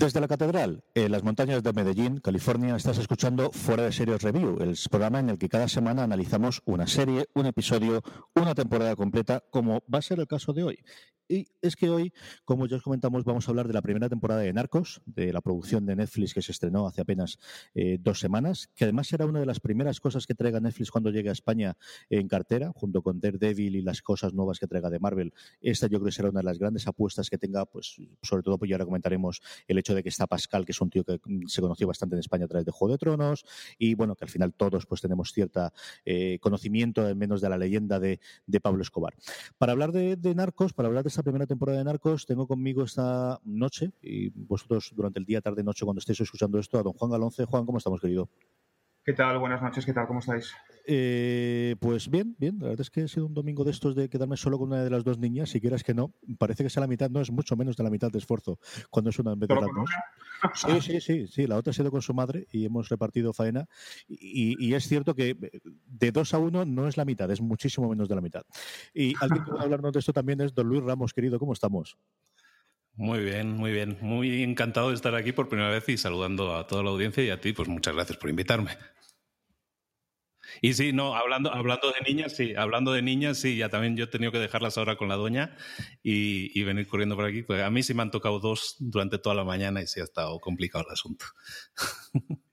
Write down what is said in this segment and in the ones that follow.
Desde la Catedral, en las montañas de Medellín, California, estás escuchando Fuera de Series Review, el programa en el que cada semana analizamos una serie, un episodio, una temporada completa, como va a ser el caso de hoy. Y es que hoy, como ya os comentamos, vamos a hablar de la primera temporada de Narcos, de la producción de Netflix que se estrenó hace apenas eh, dos semanas, que además será una de las primeras cosas que traiga Netflix cuando llegue a España en cartera, junto con Daredevil y las cosas nuevas que traiga de Marvel. Esta yo creo que será una de las grandes apuestas que tenga, pues sobre todo, pues ya ahora comentaremos el hecho de que está Pascal, que es un tío que mm, se conoció bastante en España a través de Juego de Tronos, y bueno, que al final todos pues tenemos cierta eh, conocimiento, al menos de la leyenda de, Pablo Escobar. Para hablar de, de Narcos, para hablar de esta primera temporada de Narcos. Tengo conmigo esta noche y vosotros durante el día, tarde, noche, cuando estéis escuchando esto, a don Juan Galonce. Juan, ¿cómo estamos, querido? ¿Qué tal? Buenas noches, ¿qué tal? ¿Cómo estáis? Eh, pues bien, bien. La verdad es que ha sido un domingo de estos de quedarme solo con una de las dos niñas. Si quieras que no, parece que sea la mitad, no es mucho menos de la mitad de esfuerzo cuando es una en vez de las dos. Sí, sí, sí, sí. La otra ha sido con su madre y hemos repartido faena. Y, es cierto que de dos a uno no es la mitad, es muchísimo menos de la mitad. Y alguien que va a hablarnos de esto también es don Luis Ramos, querido. ¿Cómo estamos? Muy bien, muy bien. Muy encantado de estar aquí por primera vez y saludando a toda la audiencia y a ti, pues muchas gracias por invitarme. Y sí, no, hablando, hablando de niñas, sí, hablando de niñas, sí, ya también yo he tenido que dejarlas ahora con la doña y, venir corriendo por aquí. Pues a mí sí me han tocado dos durante toda la mañana y sí ha estado complicado el asunto.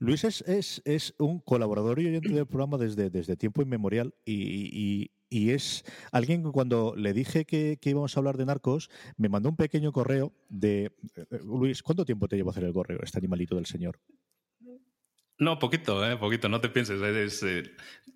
Luis es, es, un colaborador y oyente del programa desde, desde tiempo inmemorial y, y, es alguien que cuando le dije que, que, íbamos a hablar de narcos, me mandó un pequeño correo de... Eh, Luis, ¿cuánto tiempo te llevo a hacer el correo, este animalito del señor? No, poquito, eh, poquito, no te pienses. Eh,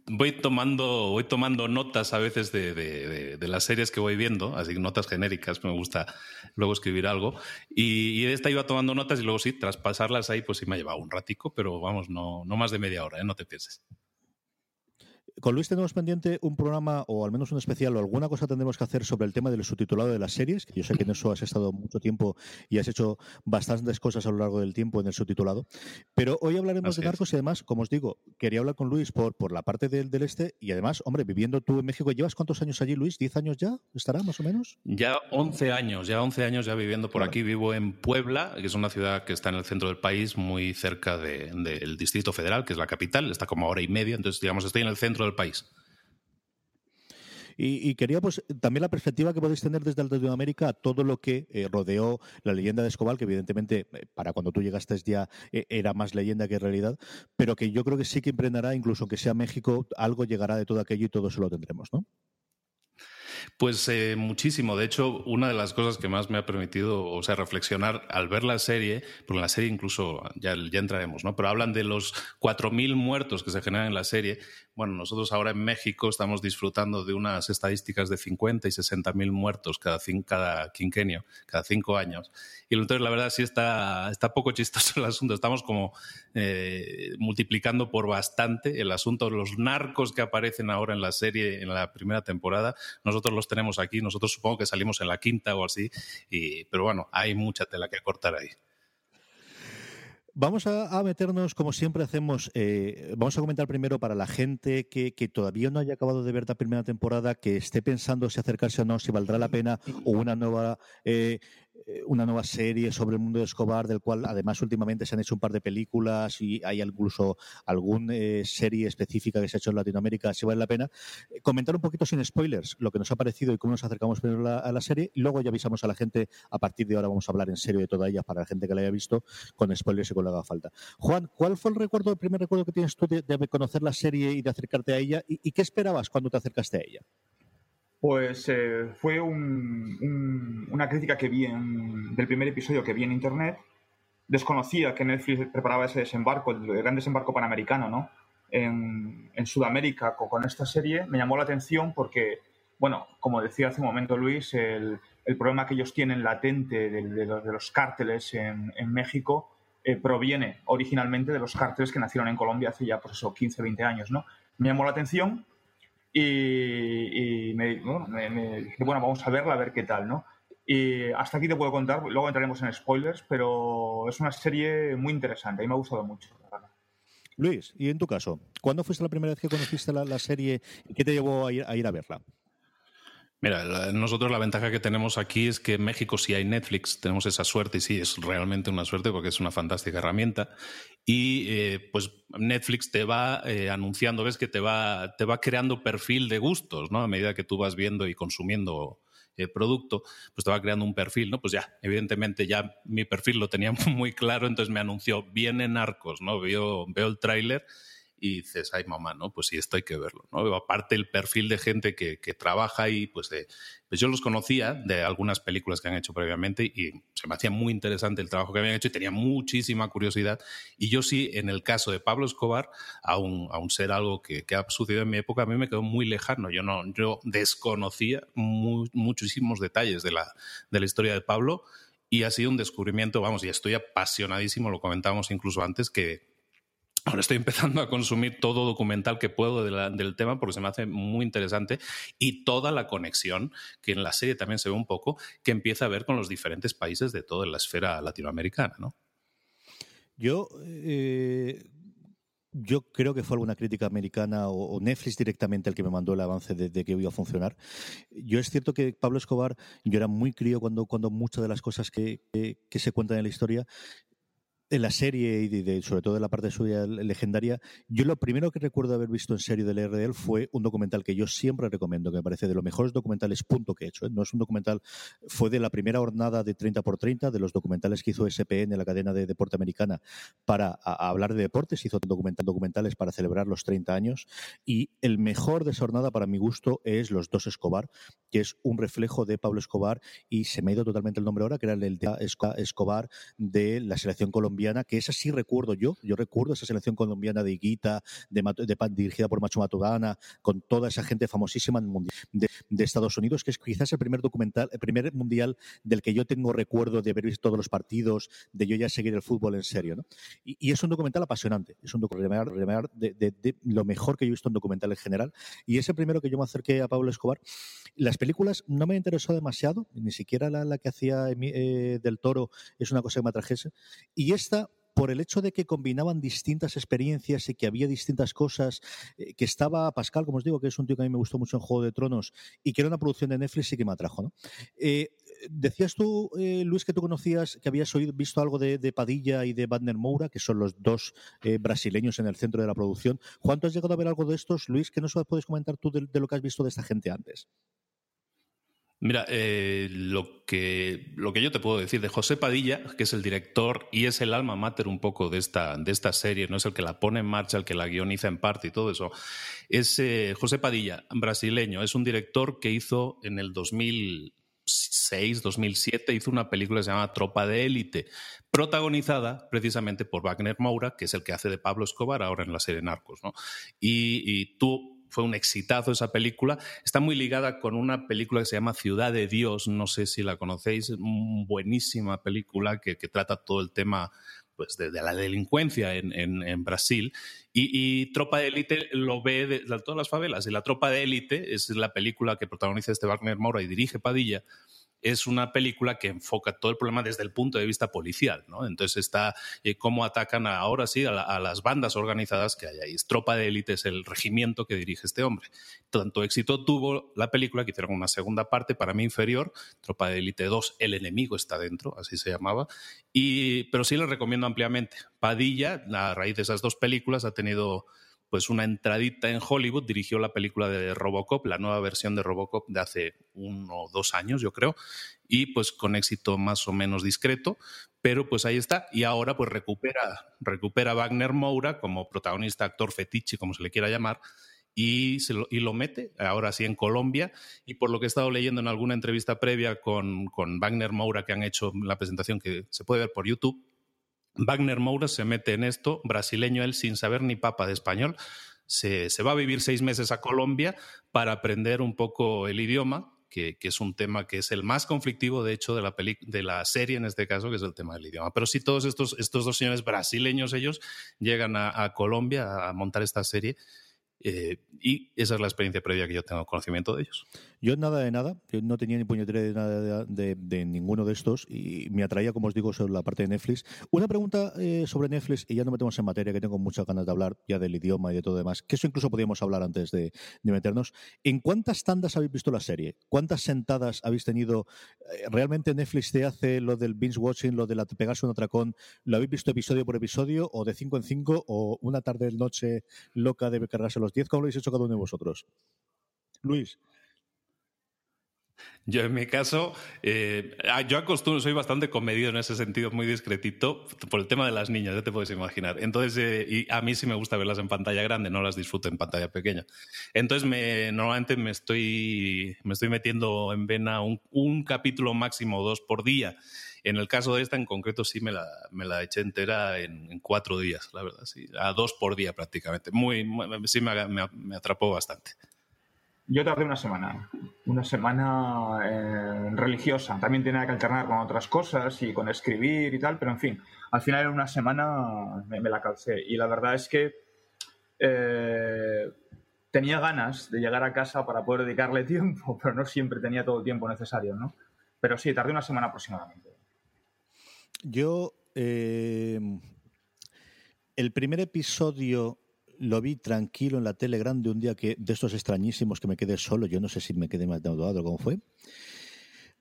voy, tomando, voy tomando notas a veces de, de, las series que voy viendo, así notas genéricas, me gusta luego escribir algo. Y, esta iba tomando notas y luego sí, tras pasarlas ahí, pues sí me ha llevado un ratico, pero vamos, no, no más de media hora, ¿eh? no te pienses. Con Luis tenemos pendiente un programa o al menos un especial o alguna cosa tendremos que hacer sobre el tema del subtitulado de las series, que yo sé que en eso has estado mucho tiempo y has hecho bastantes cosas a lo largo del tiempo en el subtitulado. Pero hoy hablaremos de narcos y además, como os digo, quería hablar con Luis por, por la parte del, del este y además, hombre, viviendo tú en México, ¿llevas cuántos años allí, Luis? ¿10 años ya? ¿Estará más o menos? Ya 11 años, ya 11 años ya viviendo por aquí. Vivo en Puebla, que es una ciudad que está en el centro del país, muy cerca del Distrito Federal, que es la capital, está como a hora y media, entonces digamos estoy en el centro del país. Y, quería pues también la perspectiva que podéis tener desde Latinoamérica a todo lo que eh, rodeó la leyenda de Escobar, que evidentemente eh, para cuando tú llegaste ya eh, era más leyenda que realidad, pero que yo creo que sí que emprenderá, incluso aunque sea México, algo llegará de todo aquello y todo eso lo tendremos, ¿no? Pues eh, muchísimo. De hecho, una de las cosas que más me ha permitido, o sea, reflexionar al ver la serie, porque en la serie incluso ya, ya entraremos, ¿no? Pero hablan de los 4.000 muertos que se generan en la serie. Bueno, nosotros ahora en México estamos disfrutando de unas estadísticas de 50 y 60.000 muertos cada, cada quinquenio, cada cinco años. Y entonces, la verdad, sí está, está poco chistoso el asunto. Estamos como eh, multiplicando por bastante el asunto. Los narcos que aparecen ahora en la serie, en la primera temporada, nosotros los tenemos aquí. Nosotros supongo que salimos en la quinta o así. Y, pero bueno, hay mucha tela que cortar ahí. Vamos a, meternos, como siempre hacemos, eh, vamos a comentar primero para la gente que, que, todavía no haya acabado de ver la primera temporada, que esté pensando si acercarse o no, si valdrá la pena, o una nueva eh, una nueva serie sobre el mundo de Escobar, del cual además últimamente se han hecho un par de películas y hay incluso alguna eh, serie específica que se ha hecho en Latinoamérica, si vale la pena. Eh, comentar un poquito sin spoilers lo que nos ha parecido y cómo nos acercamos primero a la, serie, luego ya avisamos a la gente, a partir de ahora vamos a hablar en serio de toda ella para la gente que la haya visto, con spoilers y con lo que haga falta. Juan, ¿cuál fue el recuerdo, el primer recuerdo que tienes tú de, conocer la serie y de acercarte a ella? ¿Y qué esperabas cuando te acercaste a ella? Pues eh, fue una crítica que vi del primer episodio que vi en internet. Desconocía que Netflix preparaba ese desembarco, el gran desembarco panamericano, ¿no? En, Sudamérica con, esta serie. Me llamó la atención porque, bueno, como decía hace un momento Luis, el, problema que ellos tienen latente de, los, cárteles en, México eh, proviene originalmente de los cárteles que nacieron en Colombia hace ya, pues eso, 15, 20 años, ¿no? Me llamó la atención y, me, dije, bueno, vamos a verla, a ver qué tal, ¿no? Y hasta aquí te puedo contar, luego entraremos en spoilers, pero es una serie muy interesante, a mí me ha gustado mucho. Luis, y en tu caso, ¿cuándo fuiste la primera vez que conociste la, serie y qué te llevó a ir a verla? Mira, nosotros la ventaja que tenemos aquí es que en México sí hay Netflix, tenemos esa suerte y sí, es realmente una suerte porque es una fantástica herramienta. Y eh, pues Netflix te va eh, anunciando, ves que te va, te va creando perfil de gustos, ¿no? A medida que tú vas viendo y consumiendo eh, producto, pues te va creando un perfil, ¿no? Pues ya, evidentemente ya mi perfil lo tenía muy claro, entonces me anunció, viene Narcos, ¿no? Veo, veo el tráiler y dices, ay mamá, ¿no? Pues sí, esto hay que verlo, ¿no? Aparte el perfil de gente que, trabaja ahí, pues, pues yo los conocía de algunas películas que han hecho previamente y se me hacía muy interesante el trabajo que habían hecho y tenía muchísima curiosidad. Y yo sí, en el caso de Pablo Escobar, aún, aún ser algo que, ha sucedido en mi época, a mí me quedó muy lejano. Yo, no, yo desconocía muchísimos detalles de la, de la historia de Pablo y ha sido un descubrimiento, vamos, y estoy apasionadísimo, lo comentábamos incluso antes, que Ahora estoy empezando a consumir todo documental que puedo del tema porque se me hace muy interesante y toda la conexión, que en la serie también se ve un poco, que empieza a ver con los diferentes países de toda la esfera latinoamericana. ¿no? Yo, eh, yo creo que fue alguna crítica americana o, Netflix directamente el que me mandó el avance de, que iba a funcionar. Yo es cierto que Pablo Escobar, yo era muy crío cuando, cuando muchas de las cosas que, que se cuentan en la historia en la serie y sobre todo en la parte suya legendaria, yo lo primero que recuerdo haber visto en serio del RDL fue un documental que yo siempre recomiendo, que me parece de los mejores documentales punto que he hecho. ¿eh? No es un documental, fue de la primera jornada de 30 por 30 de los documentales que hizo SPN, la cadena de deporte americana, para hablar de deportes. Hizo documental, documentales para celebrar los 30 años. Y el mejor de esa jornada, para mi gusto, es Los dos Escobar, que es un reflejo de Pablo Escobar. Y se me ha ido totalmente el nombre ahora, que era el de Escobar de la selección colombiana que esa sí recuerdo yo, yo recuerdo esa selección colombiana de Higuita, de, dirigida por Macho Maturana, con toda esa gente famosísima de, de, Estados Unidos, que es quizás el primer documental, el primer mundial del que yo tengo recuerdo de haber visto todos los partidos, de yo ya seguir el fútbol en serio. ¿no? Y, es un documental apasionante, es un documental de, de, lo mejor que yo he visto en documental en general, y es el primero que yo me acerqué a Pablo Escobar. Las películas no me interesó demasiado, ni siquiera la, la que hacía eh, del Toro es una cosa que me atrajese, y por el hecho de que combinaban distintas experiencias y que había distintas cosas, eh, que estaba Pascal, como os digo, que es un tío que a mí me gustó mucho en Juego de Tronos y que era una producción de Netflix y que me atrajo. Eh, decías tú, eh, Luis, que tú conocías, que habías oído, visto algo de, Padilla y de Wagner Moura, que son los dos brasileños en el centro de la producción. Juan, has llegado a ver algo de estos? Luis, ¿qué nos puedes comentar tú de lo que has visto de esta gente antes? Mira, eh, lo, que, lo que yo te puedo decir de José Padilla, que es el director y es el alma mater un poco de esta, de esta serie, no es el que la pone en marcha, el que la guioniza en parte y todo eso, es eh, José Padilla, brasileño, es un director que hizo en el 2006, 2007, hizo una película que se llama Tropa de Élite, protagonizada precisamente por Wagner Moura, que es el que hace de Pablo Escobar ahora en la serie Narcos. ¿no? Y, y tú fue un exitazo esa película. Está muy ligada con una película que se llama Ciudad de Dios, no sé si la conocéis, buenísima película que, trata todo el tema pues, de, la delincuencia en, Brasil. Y, Tropa de Élite lo ve de, todas las favelas. Y la Tropa de Élite es la película que protagoniza este Wagner Moura y dirige Padilla. Es una película que enfoca todo el problema desde el punto de vista policial, ¿no? Entonces está eh, cómo atacan ahora sí a, las bandas organizadas que hay ahí. Tropa de élite es el regimiento que dirige este hombre. Tanto éxito tuvo la película que hicieron una segunda parte para mí inferior, Tropa de élite 2, El enemigo está dentro, así se llamaba, y, pero sí lo recomiendo ampliamente. Padilla, a raíz de esas dos películas, ha tenido pues una entradita en Hollywood, dirigió la película de Robocop, la nueva versión de Robocop de hace uno o dos años, yo creo, y pues con éxito más o menos discreto, pero pues ahí está, y ahora pues recupera, recupera Wagner Moura como protagonista, actor fetiche, como se le quiera llamar, y, lo, y lo mete, ahora sí en Colombia, y por lo que he estado leyendo en alguna entrevista previa con, con Wagner Moura que han hecho la presentación que se puede ver por YouTube, Wagner Moura se mete en esto, brasileño él, sin saber ni papa de español. Se, va a vivir seis meses a Colombia para aprender un poco el idioma, que, es un tema que es el más conflictivo, de hecho, de la, de la serie en este caso, que es el tema del idioma. Pero sí, todos estos, estos dos señores brasileños, ellos, llegan a Colombia a montar esta serie eh, y esa es la experiencia previa que yo tengo conocimiento de ellos. Yo nada de nada, yo no tenía ni puñetera de nada de, ninguno de estos y me atraía, como os digo, sobre la parte de Netflix. Una pregunta eh, sobre Netflix, y ya no metemos en materia, que tengo muchas ganas de hablar ya del idioma y de todo demás, que eso incluso podríamos hablar antes de, meternos. ¿En cuántas tandas habéis visto la serie? ¿Cuántas sentadas habéis tenido? Eh, ¿Realmente Netflix te hace lo del binge watching, lo de la, pegarse un atracón? ¿Lo habéis visto episodio por episodio o de cinco en cinco o una tarde noche loca de cargarse los 10? ¿Cómo lo habéis hecho cada uno de vosotros? Luis. Yo en mi caso, eh, ah, yo acostumbro, soy bastante comedido en ese sentido, muy discretito, por el tema de las niñas, ya te puedes imaginar. Entonces, eh, a mí sí me gusta verlas en pantalla grande, no las disfruto en pantalla pequeña. Entonces, me, normalmente me estoy, me estoy metiendo en vena un, un capítulo máximo dos por día. En el caso de esta en concreto sí me la, me la eché entera en, cuatro días, la verdad, sí, a dos por día prácticamente. Muy, sí me, me atrapó bastante. Yo tardé una semana, una semana eh, religiosa. También tenía que alternar con otras cosas y con escribir y tal, pero en fin, al final en una semana me, la calcé. Y la verdad es que eh, tenía ganas de llegar a casa para poder dedicarle tiempo, pero no siempre tenía todo el tiempo necesario, ¿no? Pero sí, tardé una semana aproximadamente. Yo, eh, el primer episodio lo vi tranquilo en la tele grande un día que de estos extrañísimos que me quedé solo, yo no sé si me quedé más o cómo fue.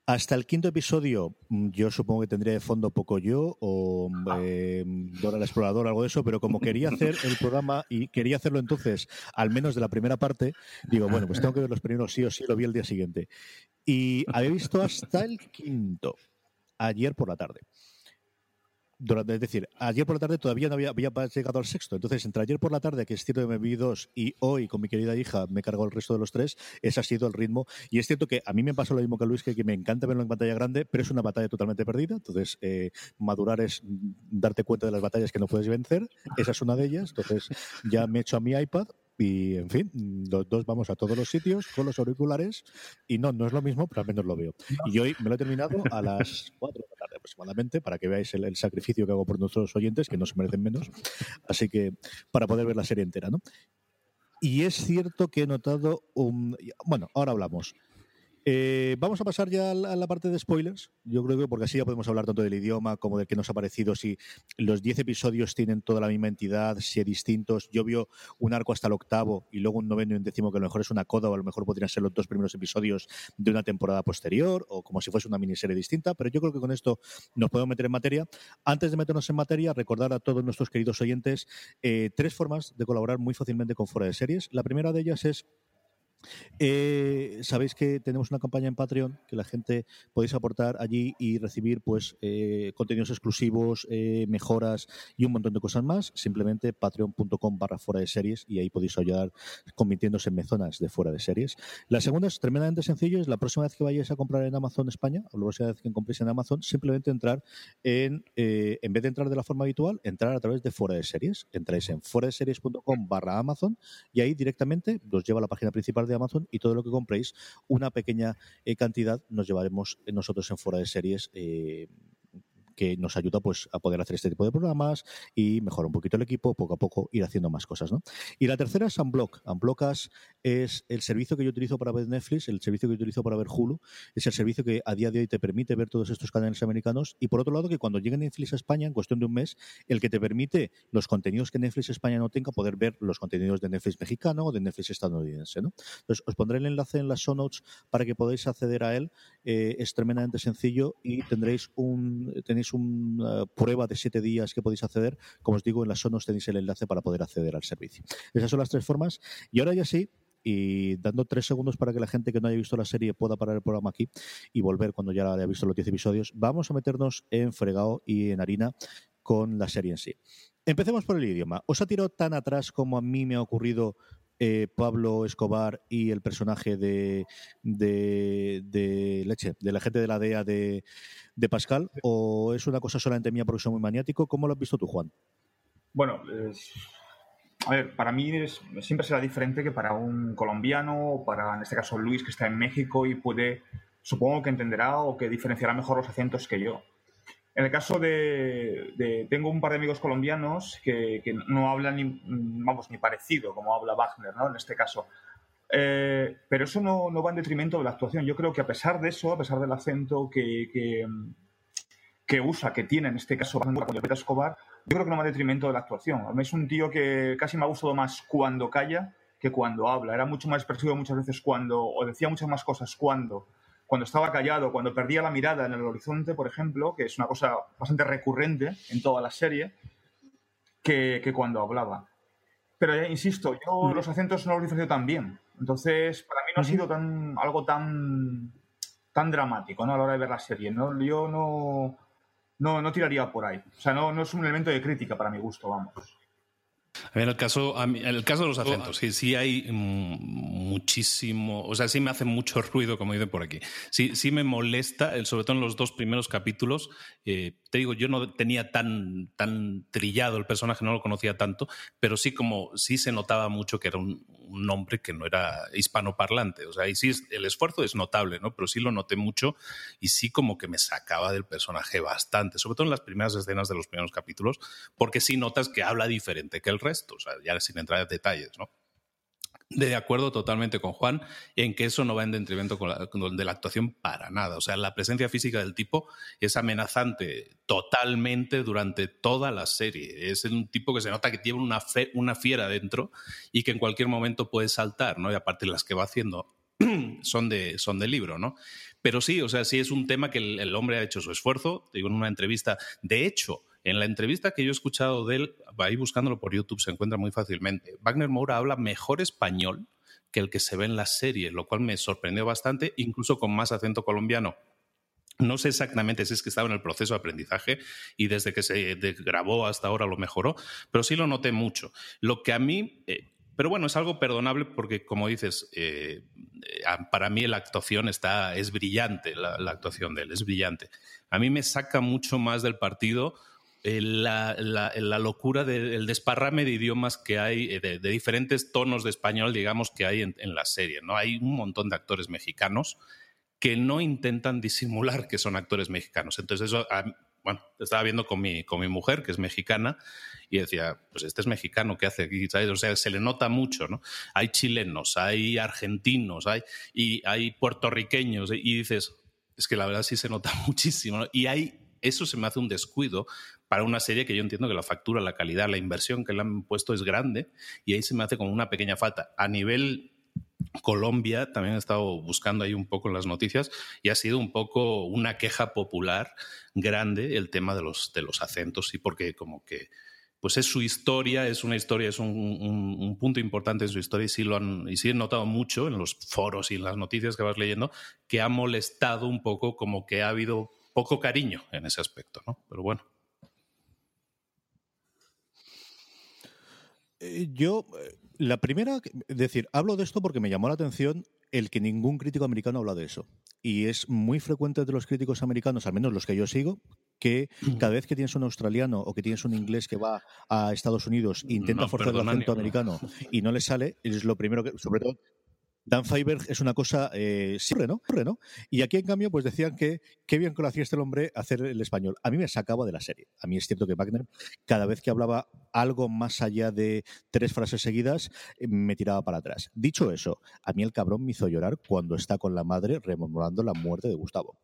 Hasta el quinto episodio, mm, yo supongo que tendría de fondo poco yo o eh, Dora la Exploradora, algo de eso, pero como quería hacer el programa y quería hacerlo entonces, al menos de la primera parte, digo, bueno, pues tengo que ver los primeros sí o sí, lo vi el día siguiente. Y había visto hasta el quinto, ayer por la tarde es decir, ayer por la tarde todavía no había, llegado al sexto. Entonces, entre ayer por la tarde, que es cierto que me vi dos, y hoy con mi querida hija me cargó el resto de los tres, ese ha sido el ritmo. Y es cierto que a mí me pasó lo mismo que a Luis, que, me encanta verlo en pantalla grande, pero es una batalla totalmente perdida. Entonces, eh, madurar es darte cuenta de las batallas que no puedes vencer. Esa es una de ellas. Entonces, ya me he hecho a mi iPad, y en fin, los dos vamos a todos los sitios con los auriculares y no, no es lo mismo, pero al menos lo veo. Y hoy me lo he terminado a las 4 de la tarde aproximadamente para que veáis el, sacrificio que hago por nuestros oyentes, que no se merecen menos. Así que para poder ver la serie entera, ¿no? Y es cierto que he notado un... Bueno, ahora hablamos. Eh, vamos a pasar ya a la, parte de spoilers. Yo creo que porque así ya podemos hablar tanto del idioma como del que nos ha parecido, si los 10 episodios tienen toda la misma entidad, si hay distintos. Yo veo un arco hasta el octavo y luego un noveno y un décimo que a lo mejor es una coda o a lo mejor podrían ser los dos primeros episodios de una temporada posterior o como si fuese una miniserie distinta. Pero yo creo que con esto nos podemos meter en materia. Antes de meternos en materia, recordar a todos nuestros queridos oyentes eh, tres formas de colaborar muy fácilmente con Fuera de Series. La primera de ellas es eh, Sabéis que tenemos una campaña en Patreon que la gente podéis aportar allí y recibir pues eh, contenidos exclusivos, eh, mejoras y un montón de cosas más. Simplemente patreon.com barra fuera de series y ahí podéis ayudar convirtiéndose en mezonas de fuera de series. La segunda es tremendamente sencillo, es la próxima vez que vayáis a comprar en Amazon España o la próxima vez que compréis en Amazon, simplemente entrar en, en vez de entrar de la forma habitual, entrar a través de fuera de series. Entráis en fuera de series.com barra Amazon y ahí directamente os lleva a la página principal de Amazon y todo lo que compréis, una pequeña eh, cantidad nos llevaremos nosotros en fuera de series. Eh, que nos ayuda pues a poder hacer este tipo de programas y mejorar un poquito el equipo, poco a poco ir haciendo más cosas. ¿no? Y la tercera es Unblock. Unblockas es el servicio que yo utilizo para ver Netflix, el servicio que yo utilizo para ver Hulu, es el servicio que a día de hoy te permite ver todos estos canales americanos y por otro lado que cuando llegue Netflix a España en cuestión de un mes, el que te permite los contenidos que Netflix España no tenga, poder ver los contenidos de Netflix mexicano o de Netflix estadounidense. ¿no? Entonces, os pondré el enlace en las show notes para que podáis acceder a él. Eh, es tremendamente sencillo y tendréis un, tenéis una prueba de siete días que podéis acceder. Como os digo, en las show notes tenéis el enlace para poder acceder al servicio. Esas son las tres formas. Y ahora ya sí, y dando tres segundos para que la gente que no haya visto la serie pueda parar el programa aquí y volver cuando ya haya visto los diez episodios, vamos a meternos en fregado y en harina con la serie en sí. Empecemos por el idioma. ¿Os ha tirado tan atrás como a mí me ha ocurrido eh, Pablo Escobar y el personaje de, de, Leche, de la gente de la DEA de, de, Pascal? ¿O es una cosa solamente mía porque soy muy maniático? ¿Cómo lo has visto tú, Juan? Bueno, a ver, para mí siempre será diferente que para un colombiano o para, en este caso, Luis, que está en México y puede, supongo que entenderá o que diferenciará mejor los acentos que yo. En el caso de, tengo un par de amigos colombianos que, no hablan ni, vamos, ni parecido como habla Wagner, ¿no? En este caso. Eh, pero eso no, va en detrimento de la actuación. Yo creo que a pesar de eso, a pesar del acento que, que, usa, que tiene en este caso cuando Escobar, yo creo que no va en detrimento de la actuación. A mí es un tío que casi me ha gustado más cuando calla que cuando habla. Era mucho más expresivo muchas veces cuando, o decía muchas más cosas cuando cuando estaba callado, cuando perdía la mirada en el horizonte, por ejemplo, que es una cosa bastante recurrente en toda la serie, que, cuando hablaba. Pero ya insisto, yo mm. los acentos no los diferencio tan bien. Entonces, para mí no ha sido tan, algo tan, tan dramático ¿no? a la hora de ver la serie. ¿no? Yo no, no, no tiraría por ahí. O sea, no, no es un elemento de crítica para mi gusto, vamos. En el caso, el caso de los acentos, sí, sí hay muchísimo, o sea, sí me hace mucho ruido, como dicen por aquí. Sí, sí me molesta, sobre todo en los dos primeros capítulos. Eh, te digo, yo no tenía tan, tan trillado el personaje, no lo conocía tanto, pero sí como sí se notaba mucho que era un, un hombre que no era hispanoparlante. O sea, y sí, el esfuerzo es notable, ¿no? Pero sí lo noté mucho y sí como que me sacaba del personaje bastante, sobre todo en las primeras escenas de los primeros capítulos, porque sí notas que habla diferente que el resto, o sea, ya sin entrar en detalles, ¿no? de acuerdo totalmente con Juan en que eso no va en detrimento de la actuación para nada. O sea, la presencia física del tipo es amenazante totalmente durante toda la serie. Es un tipo que se nota que tiene una, una fiera dentro y que en cualquier momento puede saltar, ¿no? Y aparte las que va haciendo son de, son de libro, ¿no? Pero sí, o sea, sí es un tema que el, el hombre ha hecho su esfuerzo. Digo, en una entrevista, de hecho, en la entrevista que yo he escuchado de él, ahí buscándolo por YouTube se encuentra muy fácilmente. Wagner Moura habla mejor español que el que se ve en la serie, lo cual me sorprendió bastante, incluso con más acento colombiano. No sé exactamente si es que estaba en el proceso de aprendizaje y desde que se grabó hasta ahora lo mejoró, pero sí lo noté mucho. Lo que a mí, eh, pero bueno, es algo perdonable porque, como dices, eh, para mí la actuación está, es brillante, la, la, actuación de él es brillante. A mí me saca mucho más del partido la, la, locura del desparrame de idiomas que hay, eh, de, diferentes tonos de español, digamos, que hay en, la serie. ¿no? Hay un montón de actores mexicanos que no intentan disimular que son actores mexicanos. Entonces, eso, bueno, estaba viendo con mi, con mi mujer, que es mexicana, y decía, pues este es mexicano, ¿qué hace aquí? O sea, se le nota mucho, ¿no? Hay chilenos, hay argentinos, hay, y hay puertorriqueños, y dices, es que la verdad sí se nota muchísimo. Y hay, eso se me hace un descuido para una serie que yo entiendo que la factura, la calidad, la inversión que le han puesto es grande y ahí se me hace como una pequeña falta. A nivel Colombia, también he estado buscando ahí un poco en las noticias y ha sido un poco una queja popular grande el tema de los, de los acentos y porque como que pues es su historia, es una historia, es un, punto importante en su historia y sí, lo han, y sí he notado mucho en los foros y en las noticias que vas leyendo que ha molestado un poco como que ha habido poco cariño en ese aspecto, ¿no? Pero bueno. Eh, yo, eh, la primera, es decir, hablo de esto porque me llamó la atención el que ningún crítico americano habla de eso. Y es muy frecuente de los críticos americanos, al menos los que yo sigo, que cada vez que tienes un australiano o que tienes un inglés que va a Estados Unidos e intenta forzar el acento americano y no le sale, es lo primero que, sobre todo, Dan Feiberg es una cosa eh, siempre, ¿no? ¿no? Y aquí, en cambio, pues decían que qué bien que lo hacía este hombre hacer el español. A mí me sacaba de la serie. A mí es cierto que Wagner, cada vez que hablaba algo más allá de tres frases seguidas, eh, me tiraba para atrás. Dicho eso, a mí el cabrón me hizo llorar cuando está con la madre rememorando la muerte de Gustavo.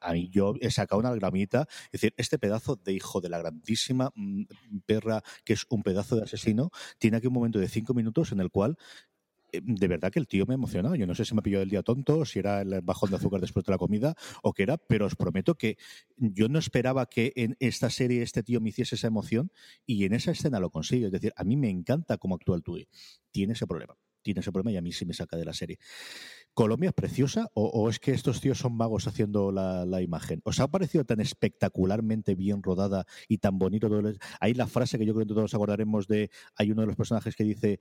A mí yo he sacado una gramita, es decir, este pedazo de hijo de la grandísima mm, perra, que es un pedazo de asesino, tiene aquí un momento de cinco minutos en el cual de verdad que el tío me emocionó. Yo no sé si me pilló el día tonto, si era el bajón de azúcar después de la comida o qué era, pero os prometo que yo no esperaba que en esta serie este tío me hiciese esa emoción y en esa escena lo consigue. Es decir, a mí me encanta cómo actúa el Tui. Tiene ese problema. Tiene ese problema y a mí sí me saca de la serie. ¿Colombia es preciosa o, es que estos tíos son magos haciendo la, imagen? ¿Os ha parecido tan espectacularmente bien rodada y tan bonito todo? Hay la frase que yo creo que todos acordaremos de, hay uno de los personajes que dice,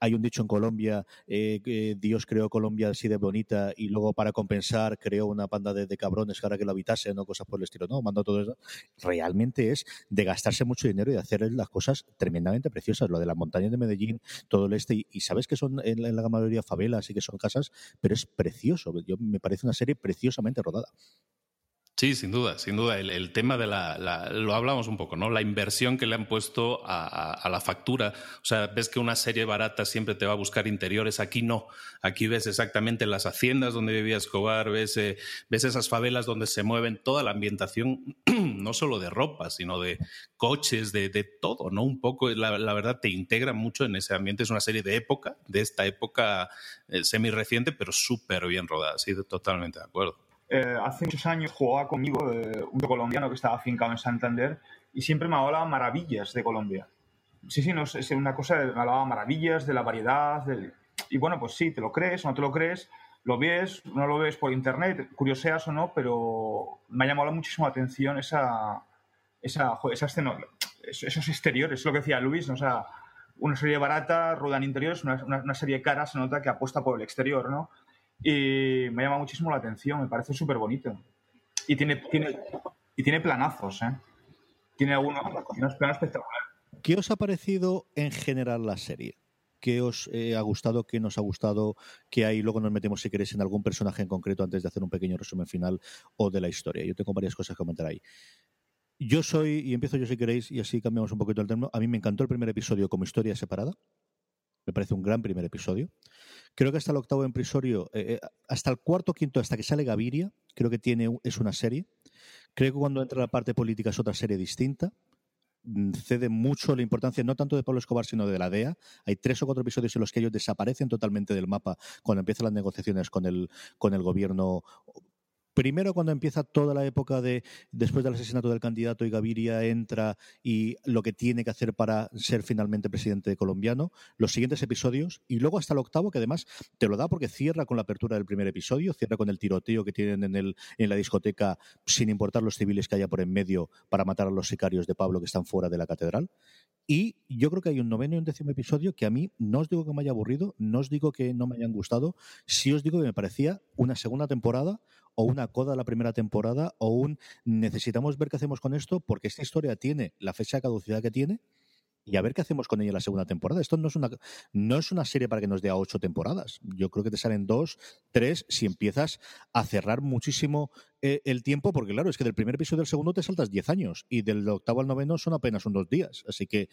hay un dicho en Colombia, eh, Dios creó Colombia así de bonita y luego para compensar creó una panda de, cabrones que ahora que lo habitasen o cosas por el estilo, ¿no? Mandó todo eso. Realmente es de gastarse mucho dinero y de hacer las cosas tremendamente preciosas. Lo de las montañas de Medellín, todo el este, y, sabes que son en, en la mayoría favelas y que son casas, pero es precioso. Yo, me parece una serie preciosamente rodada. Sí, sin duda, sin duda. El, tema de la, Lo hablamos un poco, ¿no? La inversión que le han puesto a, la factura. O sea, ves que una serie barata siempre te va a buscar interiores. Aquí no. Aquí ves exactamente las haciendas donde vivía Escobar, ves, eh, ves esas favelas donde se mueven toda la ambientación, no solo de ropa, sino de coches, de, todo, ¿no? Un poco, la, verdad, te integra mucho en ese ambiente. Es una serie de época, de esta época eh, semi-reciente, pero súper bien rodada. Sí, totalmente de acuerdo. Eh, hace muchos años jugaba conmigo eh, un colombiano que estaba afincado en Santander y siempre me hablaba maravillas de Colombia. Sí, sí, no, es una cosa, me hablaba maravillas de la variedad. Y bueno, pues sí, te lo crees o no te lo crees, lo ves, no lo ves por internet, curioseas o no, pero me ha llamado muchísimo la atención esa, esa, esa escena, esos exteriores, es lo que decía Luis, ¿no? o sea, una serie barata, rueda en interiores, una, una, serie cara, se nota que apuesta por el exterior, ¿no? Y me llama muchísimo la atención, me parece súper bonito. Y tiene, tiene, y tiene planazos, ¿eh? Tiene algunos, planos espectaculares. ¿Qué os ha parecido en general la serie? ¿Qué os eh, ha gustado? ¿Qué nos ha gustado? ¿Qué hay? Luego nos metemos, si queréis, en algún personaje en concreto antes de hacer un pequeño resumen final o de la historia. Yo tengo varias cosas que comentar ahí. Yo soy, y empiezo yo si queréis, y así cambiamos un poquito el término. A mí me encantó el primer episodio como historia separada. Me parece un gran primer episodio. Creo que hasta el octavo episodio, eh, eh, hasta el cuarto quinto, hasta que sale Gaviria, creo que tiene es una serie. Creo que cuando entra la parte política es otra serie distinta. Mm, cede mucho la importancia, no tanto de Pablo Escobar, sino de la DEA. Hay tres o cuatro episodios en los que ellos desaparecen totalmente del mapa cuando empiezan las negociaciones con el, con el gobierno Primero cuando empieza toda la época de después del asesinato del candidato y Gaviria entra y lo que tiene que hacer para ser finalmente presidente colombiano, los siguientes episodios y luego hasta el octavo que además te lo da porque cierra con la apertura del primer episodio, cierra con el tiroteo que tienen en, el, en la discoteca sin importar los civiles que haya por en medio para matar a los sicarios de Pablo que están fuera de la catedral. Y yo creo que hay un noveno y un décimo episodio que a mí no os digo que me haya aburrido, no os digo que no me hayan gustado, sí os digo que me parecía una segunda temporada o una coda a la primera temporada o un necesitamos ver qué hacemos con esto porque esta historia tiene la fecha de caducidad que tiene y a ver qué hacemos con ella en la segunda temporada. Esto no es una, no es una serie para que nos dé a ocho temporadas. Yo creo que te salen dos, tres, si empiezas a cerrar muchísimo eh, el tiempo, porque claro, es que del primer episodio al segundo te saltas diez años y del octavo al noveno son apenas unos días. Así que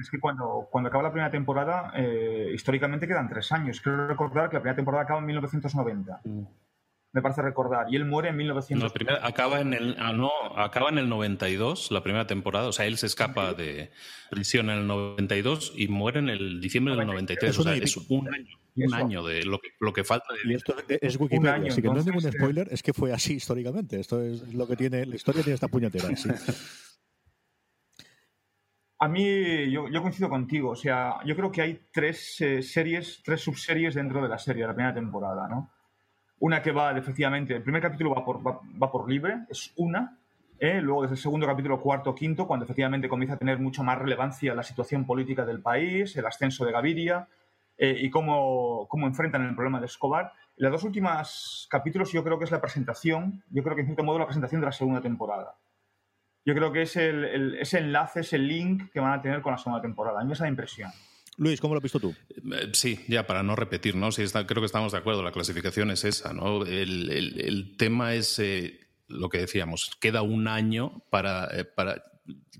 es que cuando, cuando acaba la primera temporada, eh, históricamente quedan tres años. Quiero recordar que la primera temporada acaba en 1990 me parece recordar. Y él muere en 1900. acaba en el ah, no, acaba en el 92, la primera temporada. O sea, él se escapa de prisión en el 92 y muere en el diciembre del 93. o sea, es un año, un año de lo que, lo que falta. De... Y esto es Wikipedia, así que no es ningún spoiler, es que fue así históricamente. Esto es lo que tiene, la historia tiene esta puñetera. A mí, yo, yo, coincido contigo. O sea, yo creo que hay tres eh, series, tres subseries dentro de la serie, de la primera temporada, ¿no? Una que va, efectivamente, el primer capítulo va por, va, por libre, es una. ¿eh? Luego, desde el segundo capítulo, cuarto, quinto, cuando efectivamente comienza a tener mucha más relevancia la situación política del país, el ascenso de Gaviria eh, y cómo, cómo, enfrentan el problema de Escobar. Los dos últimos capítulos yo creo que es la presentación, yo creo que en cierto modo la presentación de la segunda temporada. Yo creo que es el, ese enlace, ese link que van a tener con la segunda temporada. A mí me da impresión. Luis, ¿cómo lo has visto tú? Eh, sí, ya para no repetir, ¿no? Sí, creo que estamos de acuerdo, la clasificación es esa, ¿no? El, tema es eh, lo que decíamos, queda un año para, eh, para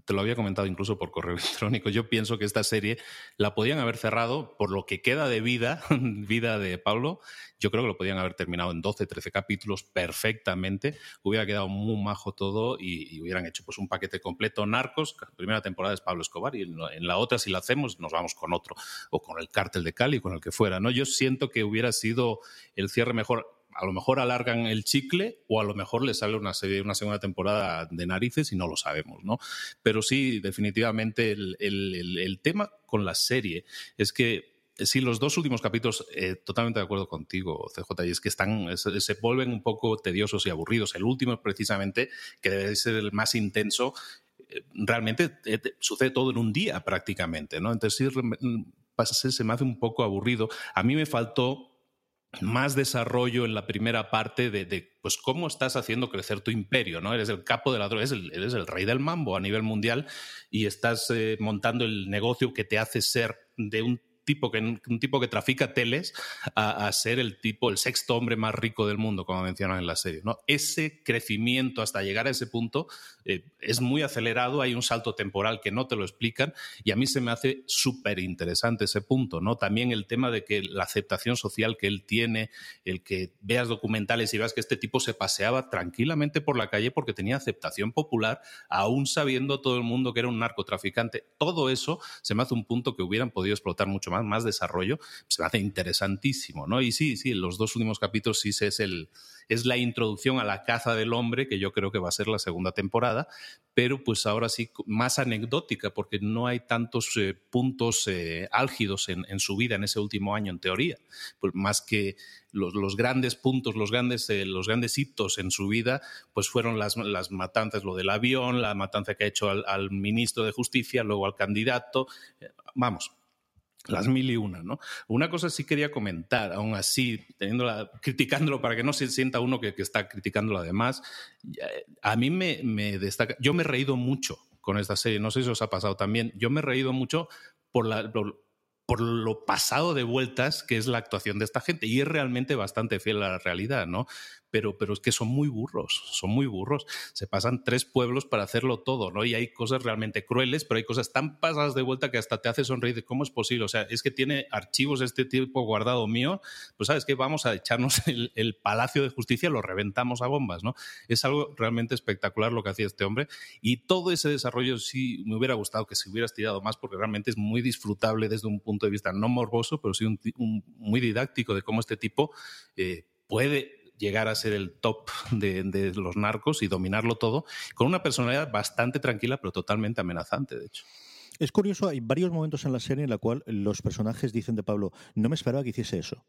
te lo había comentado incluso por correo electrónico, yo pienso que esta serie la podían haber cerrado por lo que queda de vida, vida de Pablo, yo creo que lo podían haber terminado en 12, 13 capítulos perfectamente, hubiera quedado muy majo todo y, hubieran hecho pues un paquete completo. Narcos, primera temporada es Pablo Escobar y en, la otra si la hacemos nos vamos con otro o con el cártel de Cali, con el que fuera, ¿no? Yo siento que hubiera sido el cierre mejor a lo mejor alargan el chicle o a lo mejor le sale una, serie, una segunda temporada de narices y no lo sabemos, ¿no? Pero sí, definitivamente el, tema con la serie es que sí, los dos últimos capítulos, eh, totalmente de acuerdo contigo, CJ, y es que están, se, vuelven un poco tediosos y aburridos. El último, precisamente, que debe ser el más intenso, eh, realmente eh, sucede todo en un día prácticamente, ¿no? Entonces sí, se me hace un poco aburrido. A mí me faltó más desarrollo en la primera parte de, pues cómo estás haciendo crecer tu imperio, ¿no? Eres el capo de la droga, eres el, rey del mambo a nivel mundial y estás eh, montando el negocio que te hace ser de un tipo que, un tipo que trafica teles a, ser el tipo, el sexto hombre más rico del mundo, como mencionan en la serie. ¿no? Ese crecimiento hasta llegar a ese punto eh, es muy acelerado, hay un salto temporal que no te lo explican y a mí se me hace súper interesante ese punto. ¿no? También el tema de que la aceptación social que él tiene, el que veas documentales y veas que este tipo se paseaba tranquilamente por la calle porque tenía aceptación popular, aún sabiendo todo el mundo que era un narcotraficante. Todo eso se me hace un punto que hubieran podido explotar mucho más más, desarrollo, se me hace interesantísimo, ¿no? Y sí, sí, los dos últimos capítulos sí es el es la introducción a la caza del hombre, que yo creo que va a ser la segunda temporada, pero pues ahora sí más anecdótica, porque no hay tantos eh, puntos eh, álgidos en, su vida en ese último año, en teoría, pues más que los, grandes puntos, los grandes, eh, los grandes hitos en su vida, pues fueron las, las, matanzas, lo del avión, la matanza que ha hecho al, al ministro de Justicia, luego al candidato, vamos, las mil y una, ¿no? Una cosa sí quería comentar, aún así, teniéndola, criticándolo para que no se sienta uno que, está criticando lo demás. A mí me, destaca, yo me he reído mucho con esta serie, no sé si os ha pasado también, yo me he reído mucho por, la, por lo pasado de vueltas que es la actuación de esta gente y es realmente bastante fiel a la realidad, ¿no? Pero, pero es que son muy burros, son muy burros. Se pasan tres pueblos para hacerlo todo, ¿no? Y hay cosas realmente crueles, pero hay cosas tan pasadas de vuelta que hasta te hace sonreír. ¿Cómo es posible? O sea, es que tiene archivos de este tipo guardado mío, pues sabes que vamos a echarnos el, Palacio de Justicia, lo reventamos a bombas, ¿no? Es algo realmente espectacular lo que hacía este hombre y todo ese desarrollo sí me hubiera gustado que se hubiera estirado más porque realmente es muy disfrutable desde un punto de vista no morboso, pero sí muy didáctico de cómo este tipo eh, puede llegar a ser el top de, los narcos y dominarlo todo, con una personalidad bastante tranquila, pero totalmente amenazante, de hecho. Es curioso, hay varios momentos en la serie en la cual los personajes dicen de Pablo, no me esperaba que hiciese eso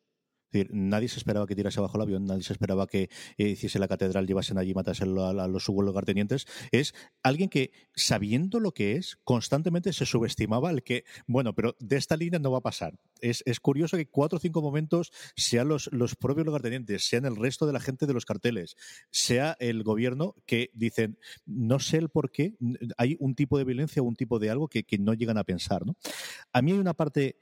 decir, nadie se esperaba que tirase abajo el avión, nadie se esperaba que eh, hiciese la catedral, llevasen allí y matasen a, los lugartenientes. Es alguien que, sabiendo lo que es, constantemente se subestimaba el que, bueno, pero de esta línea no va a pasar. Es, curioso que cuatro o cinco momentos sean los, los propios lugartenientes, sean el resto de la gente de los carteles, sea el gobierno que dicen, no sé el por qué, hay un tipo de violencia o un tipo de algo que, que no llegan a pensar. ¿no? A mí hay una parte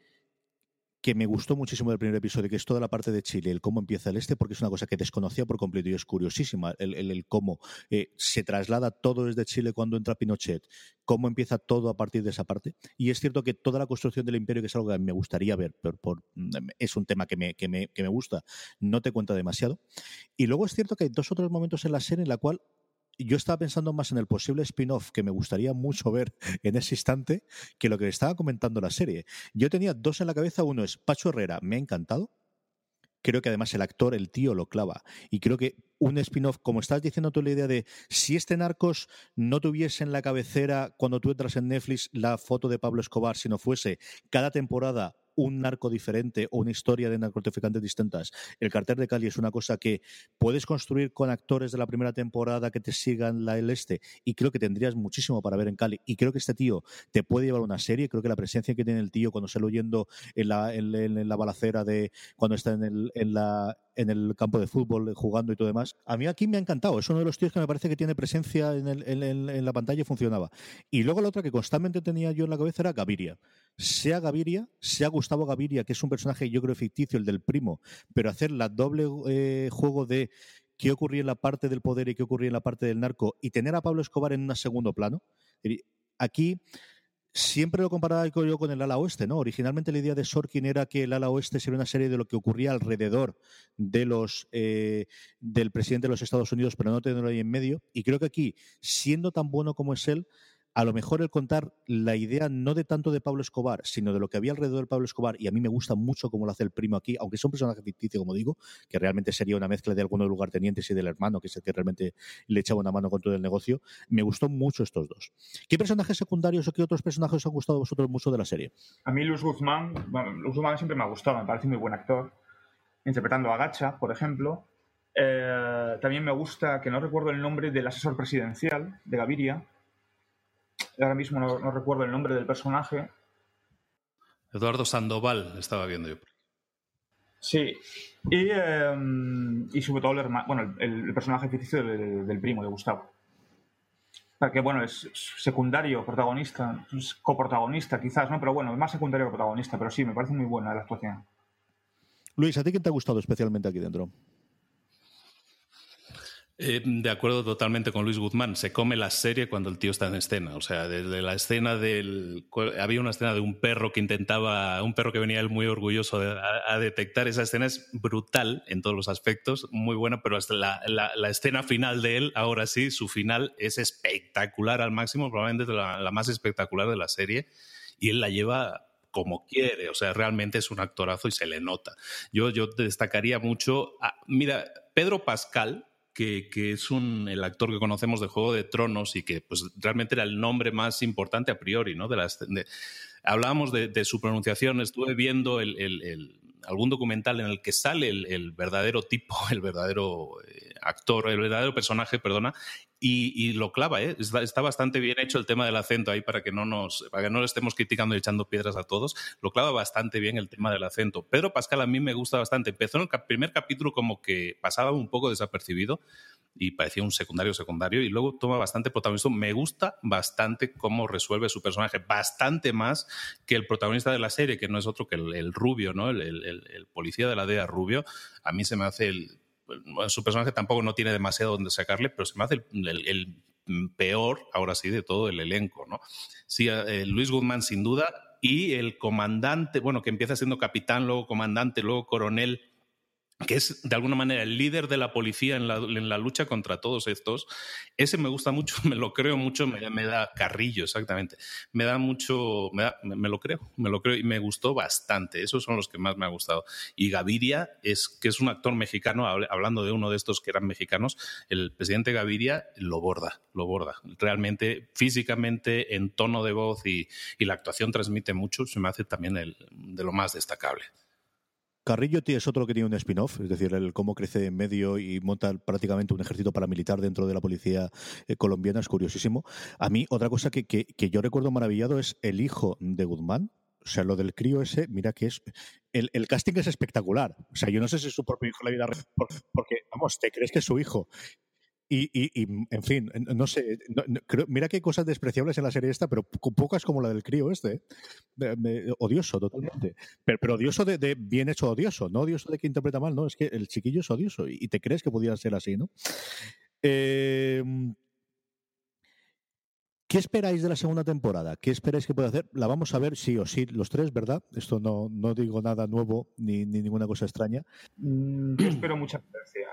que me gustó muchísimo del primer episodio, que es toda la parte de Chile, el cómo empieza el este, porque es una cosa que desconocía por completo y es curiosísima, el, cómo eh, se traslada todo desde Chile cuando entra Pinochet, cómo empieza todo a partir de esa parte. Y es cierto que toda la construcción del imperio, que es algo que me gustaría ver, pero por, es un tema que me, que, me, que me gusta, no te cuenta demasiado. Y luego es cierto que hay dos otros momentos en la serie en la cual yo estaba pensando más en el posible spin-off que me gustaría mucho ver en ese instante que lo que estaba comentando la serie. Yo tenía dos en la cabeza. Uno es Pacho Herrera, me ha encantado. Creo que además el actor, el tío, lo clava. Y creo que un spin-off, como estás diciendo tú la idea de si este Narcos no tuviese en la cabecera cuando tú entras en Netflix la foto de Pablo Escobar, si no fuese cada temporada un narco diferente o una historia de narcotraficantes distintas. El cartel de Cali es una cosa que puedes construir con actores de la primera temporada que te sigan la el este y creo que tendrías muchísimo para ver en Cali y creo que este tío te puede llevar una serie, creo que la presencia que tiene el tío cuando sale huyendo en la, en, la balacera de cuando está en, el, en la en el campo de fútbol jugando y todo demás. A mí aquí me ha encantado. Es uno de los tíos que me parece que tiene presencia en, en la pantalla y funcionaba. Y luego la otra que constantemente tenía yo en la cabeza era Gaviria. Sea Gaviria, sea Gustavo Gaviria, que es un personaje yo creo ficticio, el del primo, pero hacer la doble eh, juego de qué ocurría en la parte del poder y qué ocurría en la parte del narco y tener a Pablo Escobar en un segundo plano. Aquí siempre lo comparaba yo con el ala oeste, ¿no? Originalmente la idea de Sorkin era que el ala oeste sería una serie de lo que ocurría alrededor de los eh, del presidente de los Estados Unidos, pero no tenerlo ahí en medio. Y creo que aquí, siendo tan bueno como es él, a lo mejor el contar la idea no de tanto de Pablo Escobar, sino de lo que había alrededor de Pablo Escobar, y a mí me gusta mucho cómo lo hace el primo aquí, aunque es un personaje ficticio, como digo, que realmente sería una mezcla de algunos lugartenientes y del hermano, que es el que realmente le echaba una mano con todo el negocio, me gustó mucho estos dos. ¿Qué personajes secundarios o qué otros personajes os han gustado a vosotros mucho de la serie? A mí Luz Guzmán, bueno, Luz Guzmán siempre me ha gustado, me parece muy buen actor, interpretando a Gacha, por ejemplo. Eh, también me gusta, que no recuerdo el nombre del asesor presidencial de Gaviria, ahora mismo no, recuerdo el nombre del personaje. Eduardo Sandoval, estaba viendo yo. Sí, y, em, y sobre todo el, bueno, el, personaje ficticio del, primo de Gustavo. Que bueno, es secundario, protagonista, coprotagonista quizás, ¿no? Pero bueno, es más secundario que protagonista, pero sí, me parece muy buena la actuación. Luis, ¿a ti quién te ha gustado especialmente aquí dentro? Eh, de acuerdo totalmente con Luis Guzmán. Se come la serie cuando el tío está en escena. O sea, desde la escena del. Había una escena de un perro que intentaba. Un perro que venía él muy orgulloso de, a, detectar. Esa escena es brutal en todos los aspectos, muy buena, pero hasta la, escena final de él, ahora sí, su final es espectacular al máximo, probablemente la, la más espectacular de la serie. Y él la lleva como quiere. O sea, realmente es un actorazo y se le nota. Yo, yo destacaría mucho. mira, Pedro Pascal que, es un, el actor que conocemos de Juego de Tronos y que pues, realmente era el nombre más importante a priori, ¿no? De las, hablábamos de, su pronunciación, estuve viendo el, algún documental en el que sale el, verdadero tipo, el verdadero eh, actor, el verdadero personaje, perdona, y, lo clava, ¿eh? está, bastante bien hecho el tema del acento ahí para que no nos, para que no estemos criticando y echando piedras a todos. Lo clava bastante bien el tema del acento. Pedro Pascal a mí me gusta bastante. Empezó en el primer capítulo como que pasaba un poco desapercibido y parecía un secundario secundario y luego toma bastante protagonismo. Me gusta bastante cómo resuelve su personaje, bastante más que el protagonista de la serie, que no es otro que el, rubio, ¿no? El, el, policía de la DEA rubio. A mí se me hace el su personaje tampoco no tiene demasiado donde sacarle, pero se me hace el, peor, ahora sí, de todo el elenco, ¿no? Sí, eh, Luis Guzmán sin duda y el comandante, bueno, que empieza siendo capitán, luego comandante, luego coronel, que es de alguna manera el líder de la policía en la, lucha contra todos estos, ese me gusta mucho, me lo creo mucho, me, da carrillo, exactamente. Me da mucho, me, lo creo, me lo creo y me gustó bastante. Esos son los que más me ha gustado. Y Gaviria, es, que es un actor mexicano, hablando de uno de estos que eran mexicanos, el presidente Gaviria lo borda, lo borda. Realmente, físicamente, en tono de voz y, y la actuación transmite mucho, se me hace también el, de lo más destacable. Carrillo es otro que tiene un spin-off, es decir, el cómo crece en medio y monta prácticamente un ejército paramilitar dentro de la policía eh, colombiana, es curiosísimo. A mí, otra cosa que, que, yo recuerdo maravillado es el hijo de Guzmán, o sea, lo del crío ese, mira que es. El, el, casting es espectacular. O sea, yo no sé si es su propio hijo la vida real, porque, vamos, te crees que es su hijo. Y, y, en fin, no sé, mira que hay cosas despreciables en la serie esta, pero pocas como la del crío este. ¿eh? odioso, totalmente. Pero, odioso de, bien hecho odioso, no odioso de que interpreta mal, no, es que el chiquillo es odioso y, te crees que pudiera ser así, ¿no? Em, ¿Qué esperáis de la segunda temporada? ¿Qué esperáis que pueda hacer? La vamos a ver sí o sí, los tres, ¿verdad? Esto no, no digo nada nuevo ni, ninguna cosa extraña. Mm, yo espero mucha gracia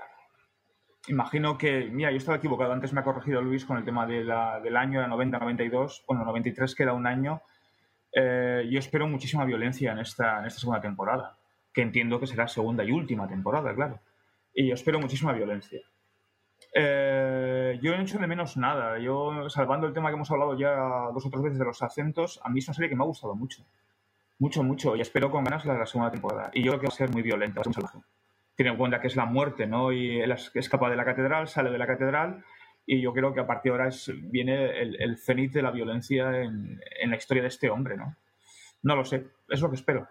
imagino que, mira, yo estaba equivocado, antes me ha corregido Luis con el tema de la, del año, de 90-92, bueno, 93 queda un año. Eh, yo espero muchísima violencia en esta, en esta segunda temporada, que entiendo que será segunda y última temporada, claro. Y yo espero muchísima violencia. Eh, yo no he hecho de menos nada. Yo, salvando el tema que hemos hablado ya dos o tres veces de los acentos, a mí es una serie que me ha gustado mucho. Mucho, mucho. Y espero con ganas la, la segunda temporada. Y yo creo que va a ser muy violenta, va a ser muy salvaje tiene en cuenta que es la muerte, ¿no? Y él escapa de la catedral, sale de la catedral y yo creo que a partir de ahora es, viene el, el cenit de la violencia en, la historia de este hombre, ¿no? No lo sé, es lo que espero.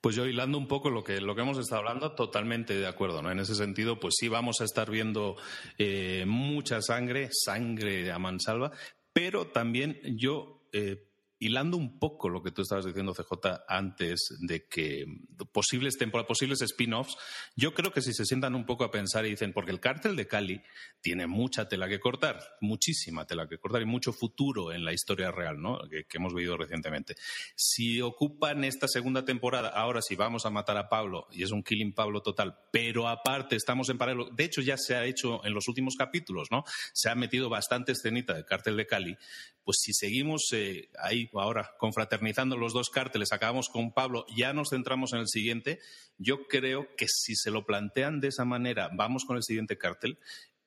Pues yo hilando un poco lo que, lo que hemos estado hablando, totalmente de acuerdo, ¿no? En ese sentido, pues sí vamos a estar viendo eh, mucha sangre, sangre a mansalva, pero también yo eh, hilando un poco lo que tú estabas diciendo, CJ, antes de que posibles temporadas, posibles spin-offs, yo creo que si se sientan un poco a pensar y dicen, porque el cártel de Cali tiene mucha tela que cortar, muchísima tela que cortar y mucho futuro en la historia real, ¿no? Que, hemos vivido recientemente. Si ocupan esta segunda temporada, ahora sí vamos a matar a Pablo, y es un killing Pablo total, pero aparte estamos en paralelo, de hecho ya se ha hecho en los últimos capítulos, ¿no? Se ha metido bastante escenita del cártel de Cali, pues si seguimos eh, ahí ahora confraternizando los dos cárteles, acabamos con Pablo, ya nos centramos en el siguiente, yo creo que si se lo plantean de esa manera, vamos con el siguiente cártel,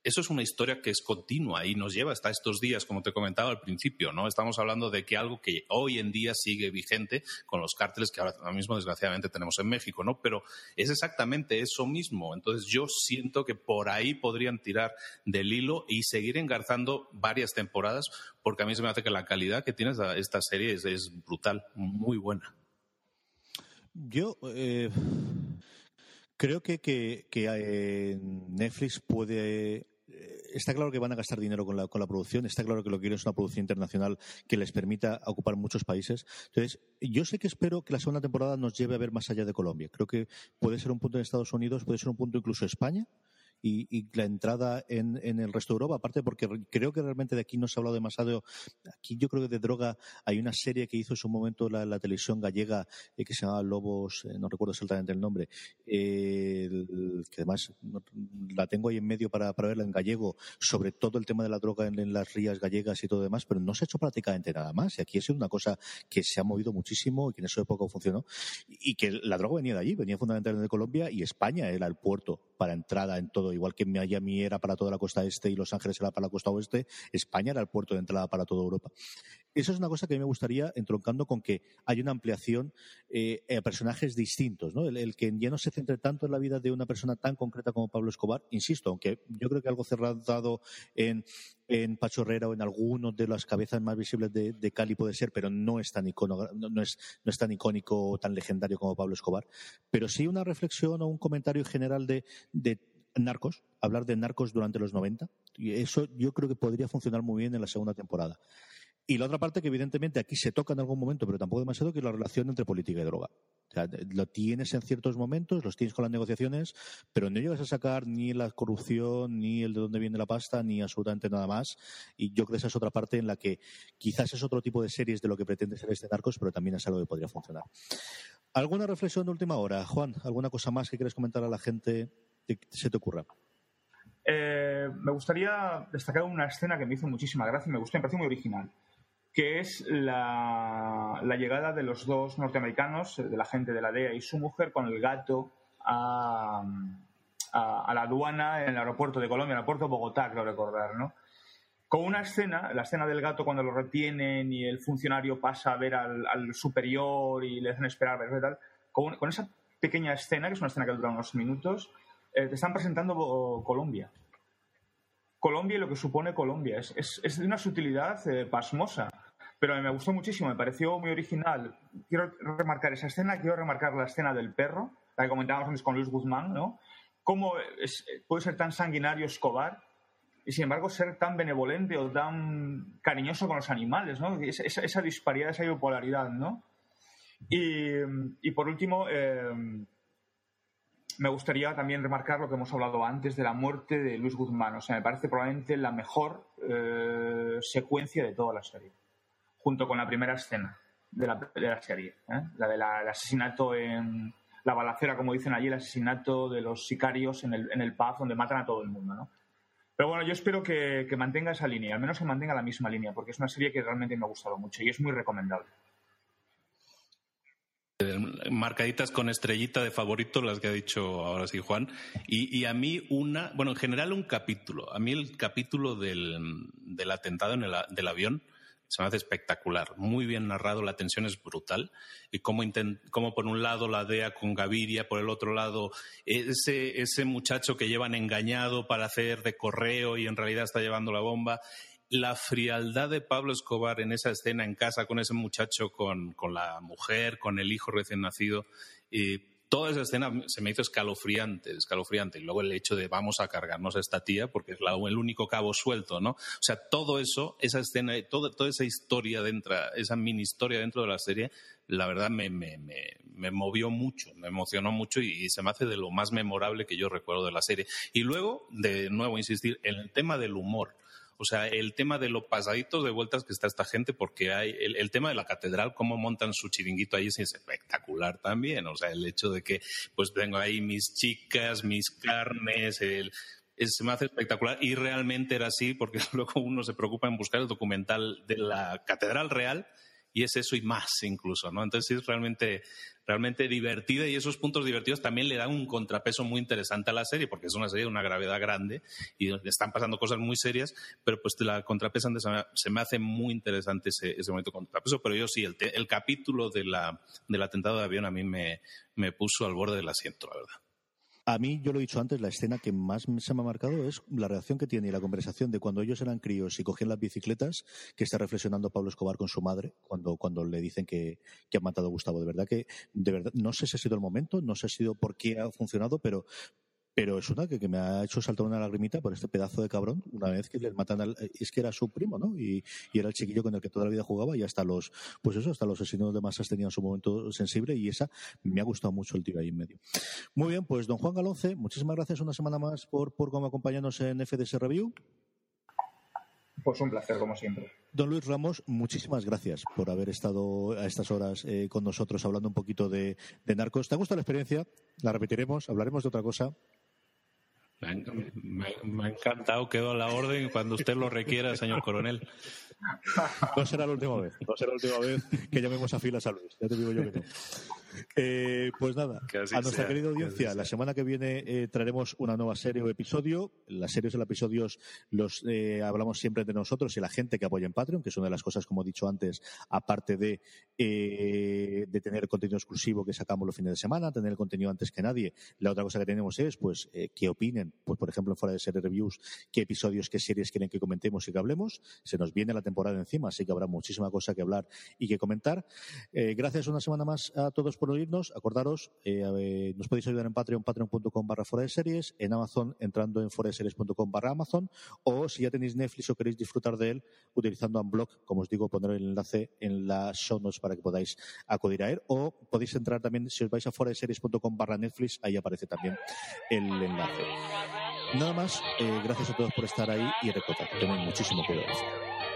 eso es una historia que es continua y nos lleva hasta estos días, como te comentaba al principio, ¿no? Estamos hablando de que algo que hoy en día sigue vigente con los cárteles que ahora mismo desgraciadamente tenemos en México, ¿no? Pero es exactamente eso mismo. Entonces yo siento que por ahí podrían tirar del hilo y seguir engarzando varias temporadas, porque a mí se me hace que la calidad que tiene esta serie es, brutal, muy buena. Yo eh, creo que, que, eh, Netflix puede está claro que van a gastar dinero con la, con la producción, está claro que lo que quieren es una producción internacional que les permita ocupar muchos países. Entonces, yo sé que espero que la segunda temporada nos lleve a ver más allá de Colombia. Creo que puede ser un punto en Estados Unidos, puede ser un punto incluso España y, la entrada en, el resto de Europa, aparte porque creo que realmente de aquí no se ha hablado demasiado. Aquí yo creo que de droga hay una serie que hizo en su momento la, televisión gallega eh, que se llamaba Lobos, eh, no recuerdo exactamente el nombre, eh, que además la tengo ahí en medio para, verla en gallego, sobre todo el tema de la droga en, las rías gallegas y todo demás, pero no se ha hecho prácticamente nada más. Y aquí ha sido una cosa que se ha movido muchísimo y que en esa época funcionó. Y que la droga venía de allí, venía fundamentalmente de Colombia y España era el puerto para entrada en todo igual que Miami era para toda la costa este y Los Ángeles era para la costa oeste, España era el puerto de entrada para toda Europa. Eso es una cosa que a mí me gustaría, entroncando con que hay una ampliación eh, a personajes distintos. El, que ya no se centre tanto en la vida de una persona tan concreta como Pablo Escobar, insisto, aunque yo creo que algo cerrado en, en Pachorrera o en alguno de las cabezas más visibles de, Cali puede ser, pero no es tan icono, no, es, no es tan icónico o tan legendario como Pablo Escobar. Pero sí una reflexión o un comentario general de narcos, hablar de narcos durante los 90. Y eso yo creo que podría funcionar muy bien en la segunda temporada. Y la otra parte que evidentemente aquí se toca en algún momento, pero tampoco demasiado, que es la relación entre política y droga. Lo tienes en ciertos momentos, los tienes con las negociaciones, pero no llegas a sacar ni la corrupción, ni el de dónde viene la pasta, ni absolutamente nada más. Y yo creo que esa es otra parte en la que quizás es otro tipo de series de lo que pretende ser este Narcos, pero también es algo que podría funcionar. ¿Alguna reflexión de última hora, Juan? ¿Alguna cosa más que quieres comentar a la gente se te ocurra? Eh, me gustaría destacar una escena que me hizo muchísima gracia y me gustó, me pareció muy original, que es la, llegada de los dos norteamericanos, de la gente de la DEA y su mujer, con el gato a, la aduana en el aeropuerto de Colombia, el aeropuerto de Bogotá, creo recordar, ¿no? Con una escena, la escena del gato cuando lo retienen y el funcionario pasa a ver al, superior y le hacen esperar, ¿verdad? Con, con esa pequeña escena, que es una escena que dura unos minutos, eh, te están presentando Colombia. Colombia y lo que supone Colombia. Es, de una sutilidad eh, pasmosa, pero me gustó muchísimo, me pareció muy original. Quiero remarcar esa escena, quiero remarcar la escena del perro, la que comentábamos antes con Luis Guzmán, ¿no? Cómo puede ser tan sanguinario Escobar y sin embargo ser tan benevolente o tan cariñoso con los animales, ¿no? Esa, disparidad, esa bipolaridad, ¿no? Y, por último, eh, me gustaría también remarcar lo que hemos hablado antes de la muerte de Luis Guzmán. O sea, me parece probablemente la mejor eh, secuencia de toda la serie, junto con la primera escena de la, serie, ¿eh? la del asesinato en la balacera, como dicen allí, el asesinato de los sicarios en el, en el donde matan a todo el mundo, ¿no? Pero bueno, yo espero que, que mantenga esa línea, al menos que mantenga la misma línea, porque es una serie que realmente me ha gustado mucho y es muy recomendable marcaditas con estrellita de favorito, las que ha dicho ahora sí Juan. Y, a mí una, bueno, en general un capítulo. A mí el capítulo del, atentado en el del avión se me hace espectacular. Muy bien narrado, la tensión es brutal. Y cómo, cómo por un lado la DEA con Gaviria, por el otro lado ese, ese muchacho que llevan engañado para hacer de correo y en realidad está llevando la bomba la frialdad de Pablo Escobar en esa escena en casa con ese muchacho, con, con la mujer, con el hijo recién nacido, y toda esa escena se me hizo escalofriante, escalofriante. Y luego el hecho de vamos a cargarnos a esta tía porque es el único cabo suelto, ¿no? O sea, todo eso, esa escena, toda, toda esa historia dentro, esa mini historia dentro de la serie, la verdad me, me, me, movió mucho, me emocionó mucho y, se me hace de lo más memorable que yo recuerdo de la serie. Y luego, de nuevo, insistir, en el tema del humor. O sea, el tema de los pasaditos de vueltas que está esta gente, porque hay el, tema de la catedral, cómo montan su chiringuito ahí es espectacular también. O sea, el hecho de que pues tengo ahí mis chicas, mis carnes, el, se me hace espectacular y realmente era así porque luego uno se preocupa en buscar el documental de la catedral real y es eso y más incluso, ¿no? Entonces es realmente, realmente divertida y esos puntos divertidos también le dan un contrapeso muy interesante a la serie, porque es una serie de una gravedad grande y están pasando cosas muy serias, pero pues la contrapesan, se me hace muy interesante ese, ese momento contrapeso, pero yo sí, el, el capítulo de la, del atentado de avión a mí me, me puso al borde del asiento, la verdad. A mí, yo lo he dicho antes, la escena que más se me ha marcado es la reacción que tiene y la conversación de cuando ellos eran críos y cogían las bicicletas, que está reflexionando Pablo Escobar con su madre cuando, cuando le dicen que, que han matado a Gustavo. De verdad que, de verdad, no sé si ha sido el momento, no sé si ha sido por qué ha funcionado, pero pero es una que, me ha hecho saltar una lagrimita por este pedazo de cabrón, una vez que les matan al, es que era su primo, ¿no? Y, era el chiquillo con el que toda la vida jugaba y hasta los, pues eso, hasta los asesinos de masas tenían su momento sensible y esa me ha gustado mucho el tiro ahí en medio. Muy bien, pues don Juan Galonce, muchísimas gracias una semana más por, por cómo acompañarnos en FDS Review. Pues un placer, como siempre. Don Luis Ramos, muchísimas gracias por haber estado a estas horas eh, con nosotros hablando un poquito de, de narcos. ¿Te ha gustado la experiencia? La repetiremos, hablaremos de otra cosa. Me, ha encantado, quedo a la orden cuando usted lo requiera, señor coronel. No será la última vez, no será la última vez que llamemos a filas a Luis, ya te digo yo que no. Eh, pues nada, a nuestra querida audiencia, la semana que viene eh, traeremos una nueva serie o episodio. Las series o episodios los eh, hablamos siempre de nosotros y la gente que apoya en Patreon, que es una de las cosas, como he dicho antes, aparte de, de tener contenido exclusivo que sacamos los fines de semana, tener el contenido antes que nadie. La otra cosa que tenemos es, pues, que opinen, pues, por ejemplo, fuera de serie reviews, qué episodios, qué series quieren que comentemos y que hablemos. Se nos viene la temporada encima, así que habrá muchísima cosa que hablar y que comentar. gracias una semana más a todos por por oírnos. Acordaros, eh, nos podéis ayudar en Patreon, patreon.com barra fuera de series, en Amazon, entrando en foradeseries.com barra Amazon, o si ya tenéis Netflix o queréis disfrutar de él, utilizando Unblock, como os digo, poner el enlace en las show notes para que podáis acudir a él, o podéis entrar también, si os vais a foradeseries.com barra Netflix, ahí aparece también el enlace. Nada más, eh, gracias a todos por estar ahí y recordad, tened muchísimo cuidado.